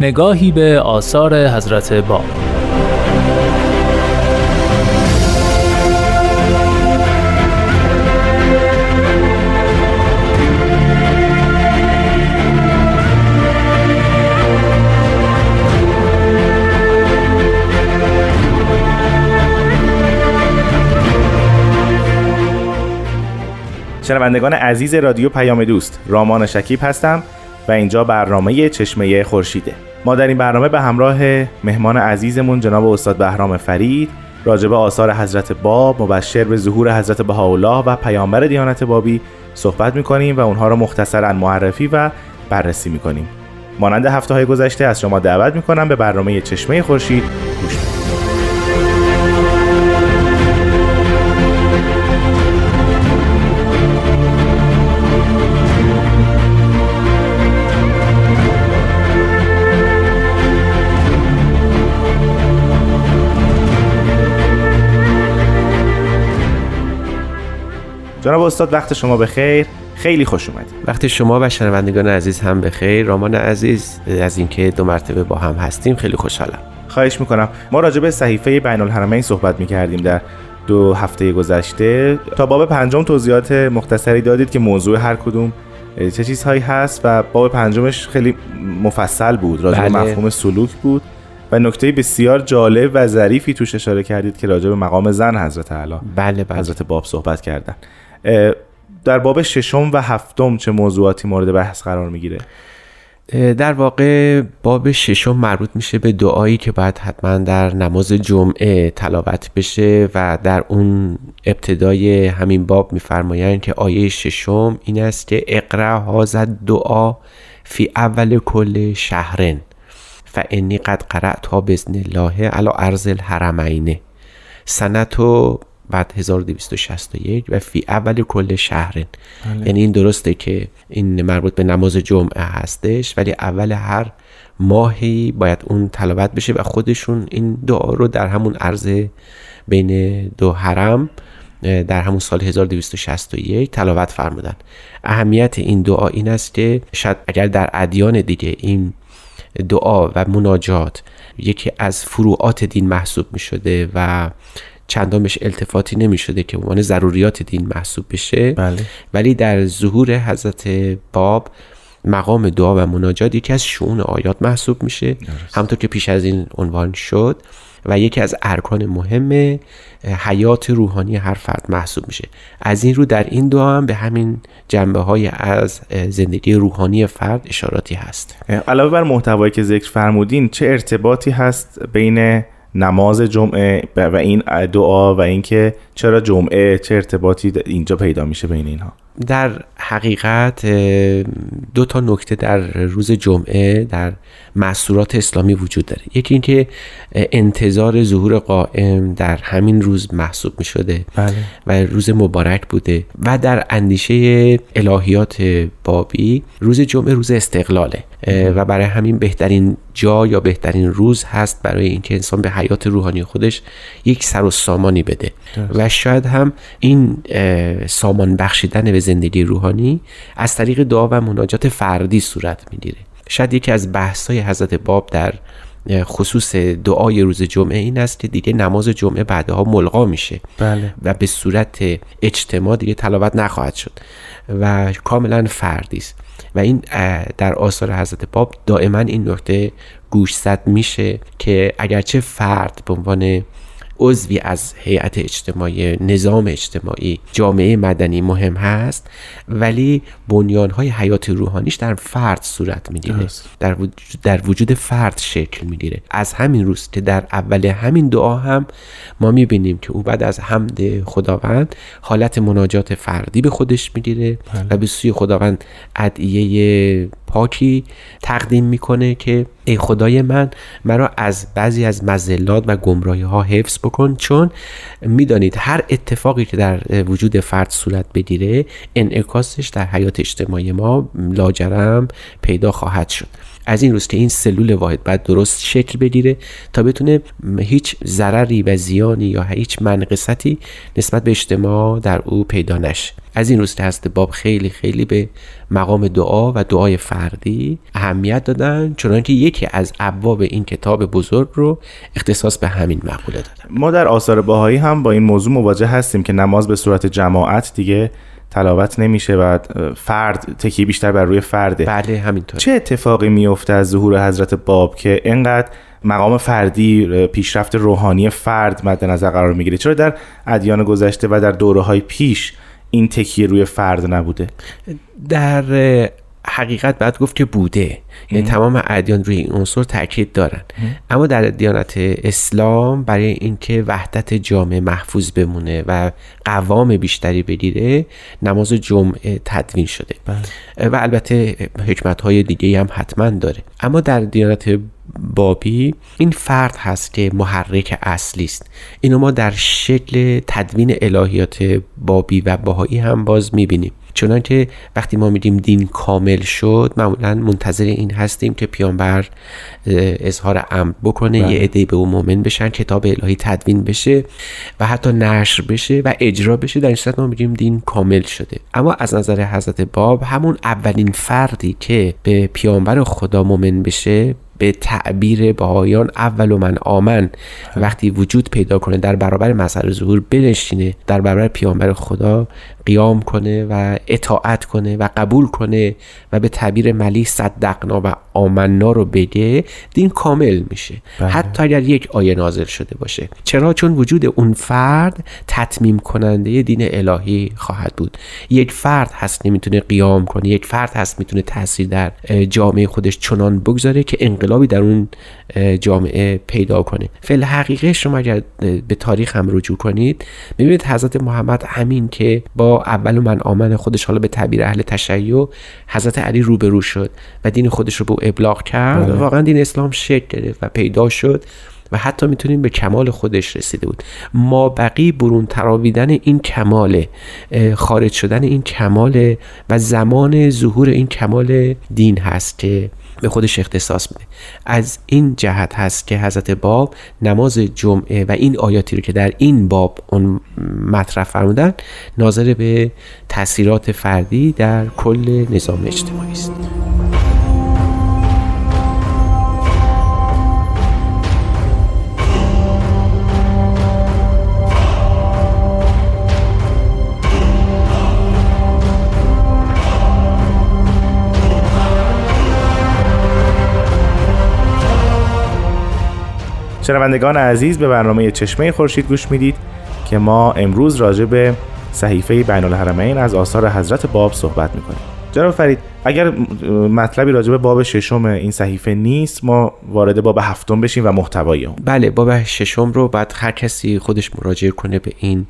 نگاهی به آثار حضرت باب شنوندگان عزیز رادیو پیام دوست رامان شکیب هستم و اینجا برنامه چشمه خورشیده. ما در این برنامه به همراه مهمان عزیزمون جناب استاد بهرام فرید راجب آثار حضرت باب مبشر به ظهور حضرت بهاءالله و پیامبر دیانت بابی صحبت می‌کنیم و اونها را مختصرا معرفی و بررسی می‌کنیم. مانند هفته های گذشته از شما دعوت می‌کنم به برنامه چشمه خورشید گوش جناب استاد وقت شما به خیر خیلی خوش اومدید. وقتی شما و شنوندگان عزیز هم به خیر رامان عزیز از اینکه دو مرتبه با هم هستیم خیلی خوشحالم. خواهش می‌کنم. ما راجع به صحیفه بین الحرمین صحبت می‌کردیم در دو هفته گذشته. تا باب پنجم توضیحات مختصری دادید که موضوع هر کدوم چه چیزهایی هست و باب پنجمش خیلی مفصل بود راجع به بله. مفهوم سلوک بود. و نکته بسیار جالب و ظریفی توش اشاره کردید که راجع به مقام زن حضرت اعلی بله بله. حضرت باب صحبت کردن. در باب ششم و هفتم چه موضوعاتی مورد بحث قرار می‌گیره؟ در واقع باب ششم مربوط میشه به دعایی که باید حتما در نماز جمعه تلاوت بشه و در اون ابتدای همین باب میفرمایند که آیه ششم این است که اقرا هازد دعا فی اول کل شهرن فانی قد قرأت ها بزن الله علی ارز الحرمین. سنتو بعد 1261 و فی اول کل شهرن بله. یعنی این درسته که این مربوط به نماز جمعه هستش ولی اول هر ماهی باید اون تلاوت بشه و خودشون این دعا رو در همون عرض بین دو حرم در همون سال 1261 تلاوت فرمودن اهمیت این دعا این است که شاید اگر در ادیان دیگه این دعا و مناجات یکی از فروعات دین محسوب می شده و چندان بهش التفاتی نمی شده که عنوان ضروریات دین محسوب بشه. بله. ولی در ظهور حضرت باب مقام دعا و مناجات یکی از شعون آیات محسوب میشه. همطور که پیش از این عنوان شد و یکی از ارکان مهم حیات روحانی هر فرد محسوب میشه. از این رو در این دعا هم به همین جنبه های از زندگی روحانی فرد اشاراتی هست. علاوه بر محتوایی که ذکر فرمودین چه ارتباطی هست بین نماز جمعه و این دعا و اینکه چرا جمعه چه ارتباطی اینجا پیدا میشه بین اینها. در حقیقت دو تا نکته در روز جمعه در مسورات اسلامی وجود داره. یکی اینکه انتظار ظهور قائم در همین روز محسوب می شده بله. و روز مبارک بوده و در اندیشه الهیات بابی روز جمعه روز استقلاله. و برای همین بهترین جا یا بهترین روز هست برای اینکه انسان به حیات روحانی خودش یک سر و سامانی بده. و شاید هم این سامان بخشیدن به زندگی روحانی از طریق دعا و مناجات فردی صورت می‌گیره. شاید یکی از بحث های حضرت باب در خصوص دعای روز جمعه این است که دیگه نماز جمعه بعدها ملغا میشه. بله. و به صورت اجتماع دیگه تلاوت نخواهد شد و کاملا فردی است. و این در آثار حضرت باب دائما این نکته گوشزد میشه که اگرچه فرد به عنوان عضوی از هیئت اجتماعی نظام اجتماعی جامعه مدنی مهم هست ولی بنیانهای حیات روحانیش در فرد صورت می‌گیره. در وجود, در وجود فرد شکل می‌گیره. از همین روز که در اول همین دعا هم ما می‌بینیم که او بعد از حمد خداوند حالت مناجات فردی به خودش می‌گیره بله. و به سوی خداوند ادعیه پاکی تقدیم می‌کنه که ای خدای من مرا از بعضی از مزلات و گمراهی ها حفظ بکن چون می‌دانید هر اتفاقی که در وجود فرد صورت بگیره انعکاسش در حیات اجتماعی ما لاجرم پیدا خواهد شد. از این روز که این سلول واحد باید درست شکل بگیره تا بتونه هیچ ضرری و زیانی یا هیچ منقصتی نسبت به اجتماع در او پیدا نشه. از این روز که باب خیلی خیلی به مقام دعا و دعای فردی اهمیت دادن چنانکه یکی از ابواب این کتاب بزرگ رو اختصاص به همین مقوله دادن. ما در آثار باهایی هم با این موضوع مواجه هستیم که نماز به صورت جماعت دیگه تلاوت نمیشه و فرد تکیه بیشتر بر روی فرده. بله همینطور چه اتفاقی میفته از ظهور حضرت باب که اینقدر مقام فردی پیشرفت روحانی فرد مد نظر قرار می‌گیره؟ چرا در ادیان گذشته و در دوره های پیش این تکیه روی فرد نبوده؟ در حقیقت باید گفت که بوده. یعنی تمام ادیان روی این عنصر تاکید دارن. اما در دیانت اسلام برای اینکه وحدت جامعه محفوظ بمونه و قوام بیشتری بگیره نماز جمعه تدوین شده. بله. و البته حکمت های دیگه هم حتما داره. اما در دیانت بابی این فرد هست که محرک اصلی است. اینو ما در شکل تدوین الهیات بابی و باهایی هم باز می‌بینیم. چنانکه وقتی ما میگیم دین کامل شد معمولا منتظر این هستیم که پیامبر اظهار امر بکنه بله. یه عده به اون مؤمن بشن کتاب الهی تدوین بشه و حتی نشر بشه و اجرا بشه. در این صورت ما میگیم دین کامل شده. اما از نظر حضرت باب همون اولین فردی که به پیامبر خدا مؤمن بشه به تعبیر بهایان اول و من آمن وقتی وجود پیدا کنه در برابر مسئله ظهور بنشینه در برابر پیامبر خدا قیام کنه و اطاعت کنه و قبول کنه و به تعبیر ملی صدقنا و آمنا رو بگه دین کامل میشه. بله. حتی اگر یک آیه نازل شده باشه. چرا؟ چون وجود اون فرد تطمیم کننده دین الهی خواهد بود. یک فرد هست نمی‌تونه قیام کنه یک فرد هست می‌تونه تاثیر در جامعه خودش چنان بگذاره که انقلابی در اون جامعه پیدا کنه. فعل حقیقه شما اگر به تاریخ هم رجوع کنید می‌بینید حضرت محمد همین که با اول من آمن خودش حالا به تعبیر اهل تشیع حضرت علی روبرو شد و دین خودش رو به ابلاغ کرد بله. واقعا دین اسلام شکل گرفت و پیدا شد و حتی می‌تونیم به کمال خودش رسیده بود ما بقی برون تراویدن این کمال خارج شدن این کمال و زمان ظهور این کمال دین هست که به خودش اختصاص میده. از این جهت هست که حضرت باب نماز جمعه و این آیاتی رو که در این باب اون مطرح فرمودن ناظر به تاثیرات فردی در کل نظام اجتماعی است. شنوندگان عزیز به برنامه چشمه خورشید گوش می‌دید که ما امروز راجع به صحیفه بین الحرمین از آثار حضرت باب صحبت می‌کنیم. جناب فرید اگر مطلبی راجع به باب ششم این صحیفه نیست ما وارد باب هفتم بشیم و محتوای اون. بله باب ششم رو بعد هر کسی خودش مراجعه کنه به این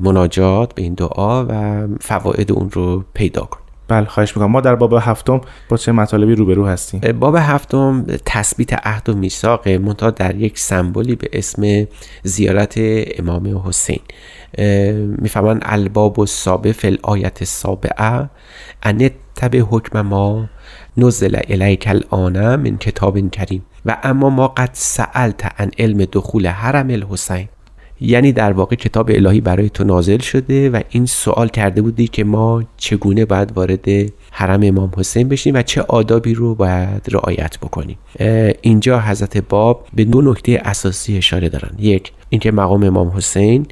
مناجات به این دعا و فواید اون رو پیدا کنه. بله خواهش می‌کنم. ما در باب هفتم با چه مطالبی روبرو هستیم؟ باب هفتم تثبیت عهد و میثاق منتها در یک سمبولی به اسم زیارت امام حسین. می‌فهمن الباب و سابه فل آیت سابعه ان تب حکم ما نزل الیک الان من کتاب کریم. و اما ما قد سألت عن علم دخول حرم الحسین. یعنی در واقع کتاب الهی برای تو نازل شده و این سوال کرده بودی که ما چگونه باید وارد حرم امام حسین بشیم و چه آدابی رو باید رعایت بکنیم اینجا حضرت باب به دو نکته اساسی اشاره دارن. یک اینکه مقام امام حسین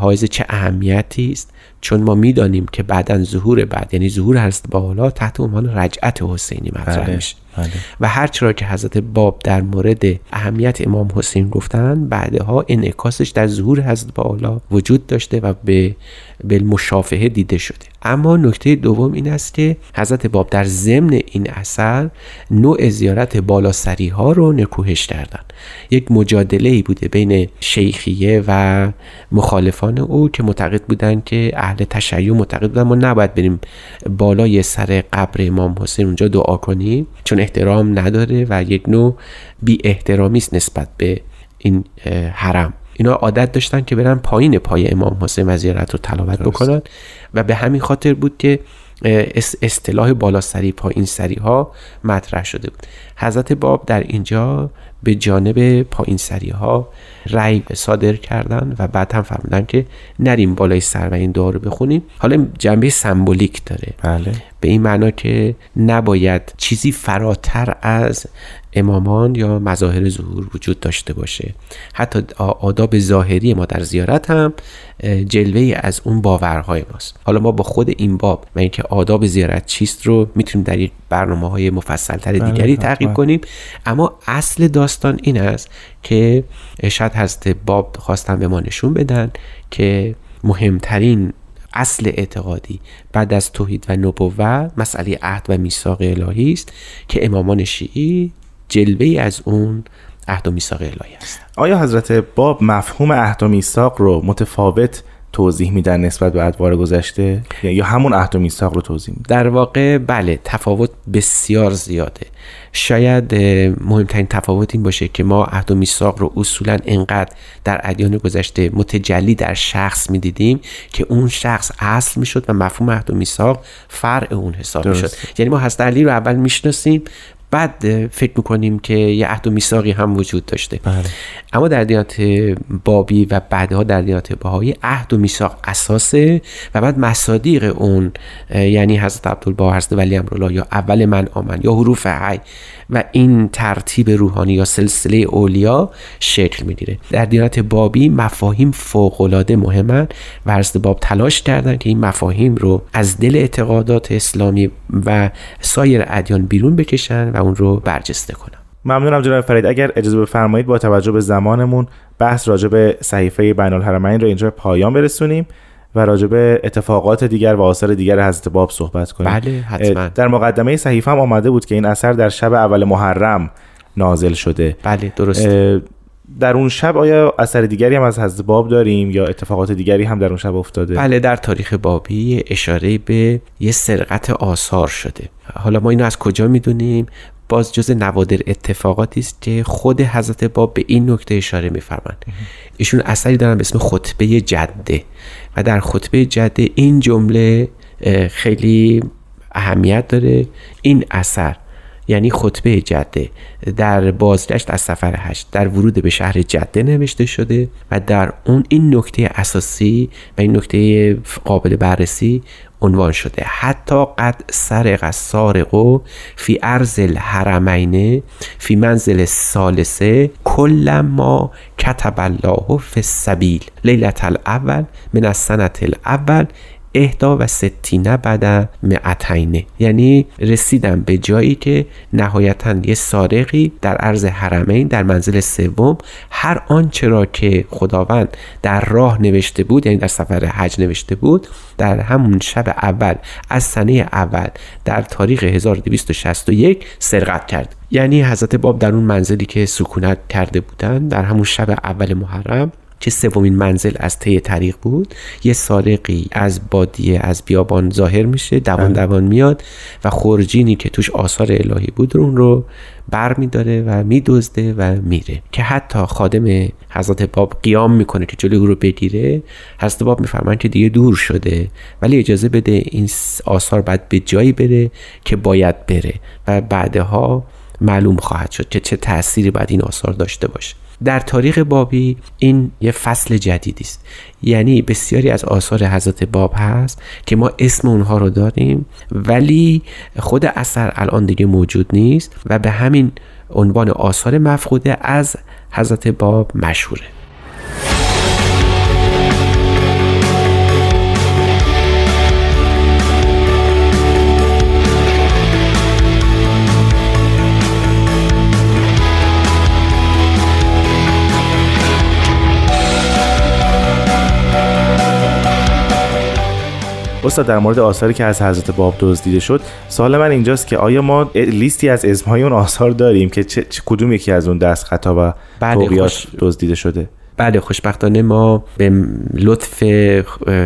حائز چه اهمیتی است. چون ما می‌دانیم که بعدا ظهور بعد یعنی ظهور هست بالا تحت عنوان رجعت حسینی مطرح بله، میشه. بله. و هرچرا که حضرت باب در مورد اهمیت امام حسین گفتن بعدها انعکاسش در ظهور حضرت بالا وجود داشته و به بالمشافهه دیده شده. اما نکته دوم این است که حضرت باب در ضمن این اثر نوع زیارت بالاسری ها رو نکوهش کردن. یک مجادله ای بوده بین شیخیه و مخالفان او که معتقد بودن که اهل تشیع معتقد بودن ما نباید بریم بالای سر قبر امام حسین اونجا دعا کنیم چون احترام نداره و یک نوع بی احترامی است نسبت به این حرم. اینا عادت داشتن که برن پایین پای امام حسین و زیارت رو تلاوت بکنن. و به همین خاطر بود که اصطلاح بالاسری پایین سری ها مطرح شده بود. حضرت باب در اینجا به جانب پایین سری ها رأی صادر کردن و بعد هم فرمودن که نریم بالای سر و این دعا رو بخونیم. حالا جنبه سمبولیک داره. بله. به این معنا که نباید چیزی فراتر از امامان یا مظاهر ظهور وجود داشته باشه. حتی آداب ظاهری ما در زیارت هم جلوه از اون باورهای ماست. حالا ما با خود این باب و اینکه آداب زیارت چیست رو می‌تونیم در یک برنامه های مفصل تر بله، دیگری تعقیب کنیم. اما اصل داستان این است که شاید هست باب خواستن به ما نشون بدن که مهمترین اصل اعتقادی. بعد از توحید و نبوت مسئله عهد و میثاق الهی است که امامان شیعی جلوه از اون عهد و میثاق الهی است. آیا حضرت باب مفهوم عهد و میثاق رو متفاوت توضیح میدن نسبت به ادوار گذشته؟ یا همون عهد و میثاق رو توضیح میدن؟ در واقع بله تفاوت بسیار زیاده. شاید مهمترین تفاوت این باشه که ما عهد و میثاق رو اصولا انقدر در ادیان گذشته متجلی در شخص می‌دیدیم که اون شخص اصل می‌شد و مفهوم عهد و میثاق فرع اون حساب می‌شد. یعنی ما حضرت علی رو اول می‌شناسیم بعد فکر می‌کنیم که یه عهد و میثاقی هم وجود داشته بله. اما در دیانت بابی و بعدها در دیانت بهایی عهد و میثاق اساسه و بعد مصادیق اون یعنی حضرت عبدالبها حضرت ولی امرالله یا اول من آمن یا حروف حی و این ترتیب روحانی یا سلسله اولیا شکل می‌گیره در دیانت بابی مفاهیم فوقالعاده مهمن و حضرت باب تلاش کردن که این مفاهیم رو از دل اعتقادات اسلامی و سایر ادیان بیرون بکشن و اون رو برجسته کنن ممنونم جناب فرید. اگر اجازه بفرمایید با توجه به زمانمون بحث راجع به صحیفه بین الحرمین رو اینجا پایان برسونیم و راجع به اتفاقات دیگر و آثار دیگر حضرت باب صحبت کنیم. بله حتما. در مقدمه صحیفه هم آمده بود که این اثر در شب اول محرم نازل شده. بله درست در اون شب آیا اثر دیگری هم از حضرت باب داریم یا اتفاقات دیگری هم در اون شب افتاده؟ بله در تاریخ بابی اشاره به یه سرقت آثار شده. حالا ما اینو از کجا می‌دونیم؟ باز جز نوادر اتفاقاتی است که خود حضرت باب به این نکته اشاره میفرمند ایشون اثری دارن به اسم خطبه جده و در خطبه جده این جمله خیلی اهمیت داره. این اثر یعنی خطبه جده. در بازگشت از سفر هشت در ورود به شهر جده نوشته شده و در اون این نکته اساسی و این نکته قابل بررسی عنوان شده. حتی قد سرق سارق فی ارز الحرمین فی منزل سالسه کل ما کتب الله فی السبیل. لیلت الاول من السنت الاول اهدا و ستینه بعد معتینه یعنی رسیدم به جایی که نهایتا یه سارقی در عرض حرمین در منزل سوم هر آنچه را که خداوند در راه نوشته بود یعنی در سفر حج نوشته بود در همون شب اول از سنه اول در تاریخ 1261 سرقت کرد. یعنی حضرت باب در اون منزلی که سکونت کرده بودند در همون شب اول محرم که سومین منزل از طی طریق بود؟ یه سارقی از بادیه از بیابان ظاهر میشه دوان دوان میاد و خورجینی که توش آثار الهی بود اون رو بر میداره و میدزده و میره. که حتی خادم حضرت باب قیام می‌کنه که جلوی او رو بگیره حضرت باب میفرمان که دیگه دور شده. ولی اجازه بده این آثار باید به جایی بره که باید بره و بعدها معلوم خواهد شد که چه تأثیری باید این آثار داشته باشه. در تاریخ بابی این یه فصل جدیدی است. یعنی بسیاری از آثار حضرت باب هست که ما اسم اونها رو داریم ولی خود اثر الان دیگه موجود نیست و به همین عنوان آثار مفقوده از حضرت باب مشهوره. استاد در مورد آثاری که از حضرت باب دزدیده شد سوال من اینجاست که آیا ما لیستی از اسمهای اون آثار داریم که چه, کدوم یکی از اون دست خطا و بله دزدیده شده؟ بله خوشبختانه ما به لطف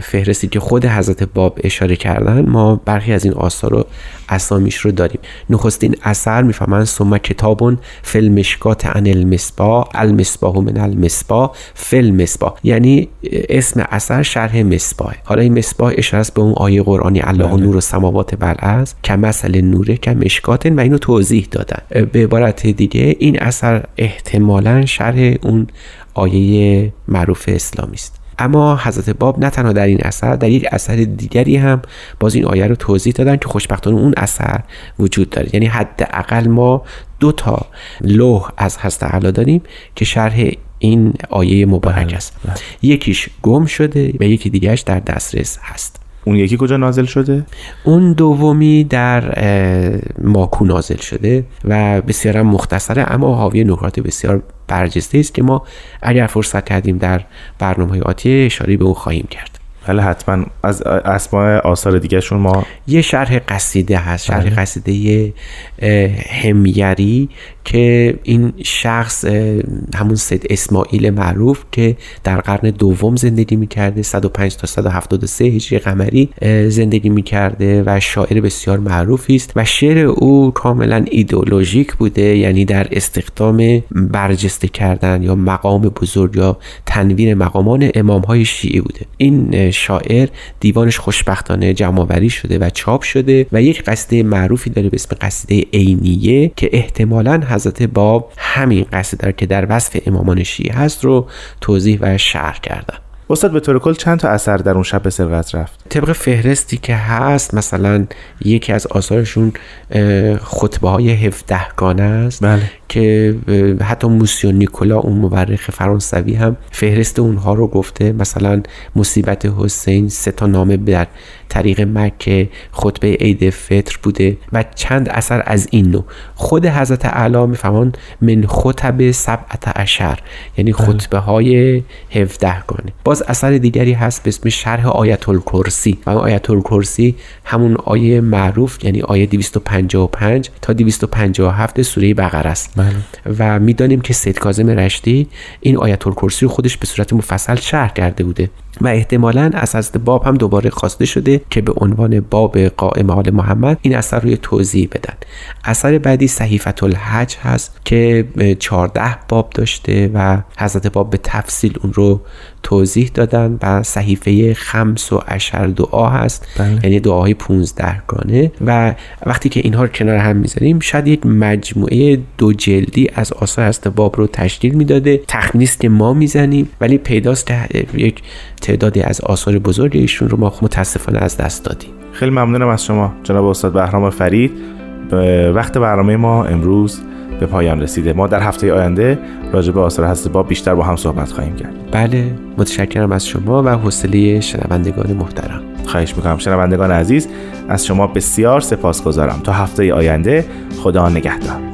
فهرستی که خود حضرت باب اشاره کردن ما برخی از این آثار رو اسامیش رو داریم. نخستین اثر می‌فهمن ثم کتابون فلمشکات عن المصباح المصباح من المصباح فل یعنی اسم اثر شرح مصباح. حالا این مصباح اشاره است به اون آیه قرآنی الله بله. نور و سماوات والارض که مثل نوره که مشکاتن و اینو توضیح دادن. به عبارت دیگه این اثر احتمالا شرح اون آیه معروف اسلامی است. اما حضرت باب نه تنها در این اثر در یک اثر دیگری هم باز این آیه رو توضیح دادن که خوشبختانه اون اثر وجود داره. یعنی حداقل ما دو تا لوح از هست اعلی داریم که شرح این آیه مبارک بله، است. بله. یکیش گم شده و یکی دیگرش در دسترس هست. اون یکی کجا نازل شده؟ اون دومی در ماکو نازل شده و بسیار مختصره اما حاوی نکات بسیار برجسته است که ما اگر فرصت کردیم در برنامه آتی اشاره به اون خواهیم کرد بله حتما از اسماء آثار دیگهشون ما یه شرح قصیده هست شرح بله. قصیده همیری که این شخص همون سید اسماعیل معروف که در قرن دوم زندگی می‌کرده 105 تا 173 هجری قمری زندگی می‌کرده و شاعر بسیار معروفی است و شعر او کاملا ایدئولوژیک بوده یعنی در استخدام برجسته کردن یا مقام بزرگ یا تنویر مقامان امام های شیعی بوده این شاعر دیوانش خوشبختانه جمعآوری شده و چاپ شده و یک قصیده معروفی داره به اسم قصیده عینیه که احتمالا حضرت باب همین قصیده که در وصف امامان شیعه هست رو توضیح و شرح کردن. استاد به طور کل چند تا اثر در اون شب به سرقت رفت طبق فهرستی که هست مثلا یکی از آثارشون خطبه های 17 گانه است بله. که حتی موسیو نیکولا اون مورخ فرانسوی هم فهرست اونها رو گفته مثلا مصیبت حسین سه تا نامه در طریق مکه خطبه عید فطر بوده و چند اثر از این نوع خود حضرت اعلی میفهمان من خطب سبعت اشر یعنی بله. خطبه های 17 گانه باز اثر دیگری هست به اسم شرح آیت الکرسی و آیت الکرسی همون آیه معروف یعنی آیه 255 تا 257 سوره بقره است. بله. و می‌دانیم که سید کاظم رشتی این آیت الکرسی رو خودش به صورت مفصل شرح کرده بوده. و احتمالا از حضرت باب هم دوباره خواسته شده که به عنوان باب قائم آل محمد این اثر روی توضیح بدن. اثر بعدی صحیفت الحج هست که 14 باب داشته و حضرت باب به تفصیل اون رو توضیح دادن و صحیفه خمس و عشر دعا هست. بله. یعنی دعاهای 15 گانه و وقتی که اینها رو کنار هم می‌ذاریم شاید یک مجموعه دو جلدی از آثار هست باب رو تشکیل می‌داده. تخمینیست که ما می‌زنیم ولی پیداست یک تعدادی از آثار بزرگ ایشون رو ما متاسفانه از دست دادیم. خیلی ممنونم از شما جناب استاد بهرام فرید. به وقت برنامه ما امروز به پایان رسیده. ما در هفته آینده راجع به آثار حضرت باب بیشتر با هم صحبت خواهیم کرد. بله متشکرم از شما و حوصله شنوندگان محترم. خواهش می‌کنم. شنوندگان عزیز از شما بسیار سپاسگزارم. تا هفته آینده خدا نگهدار.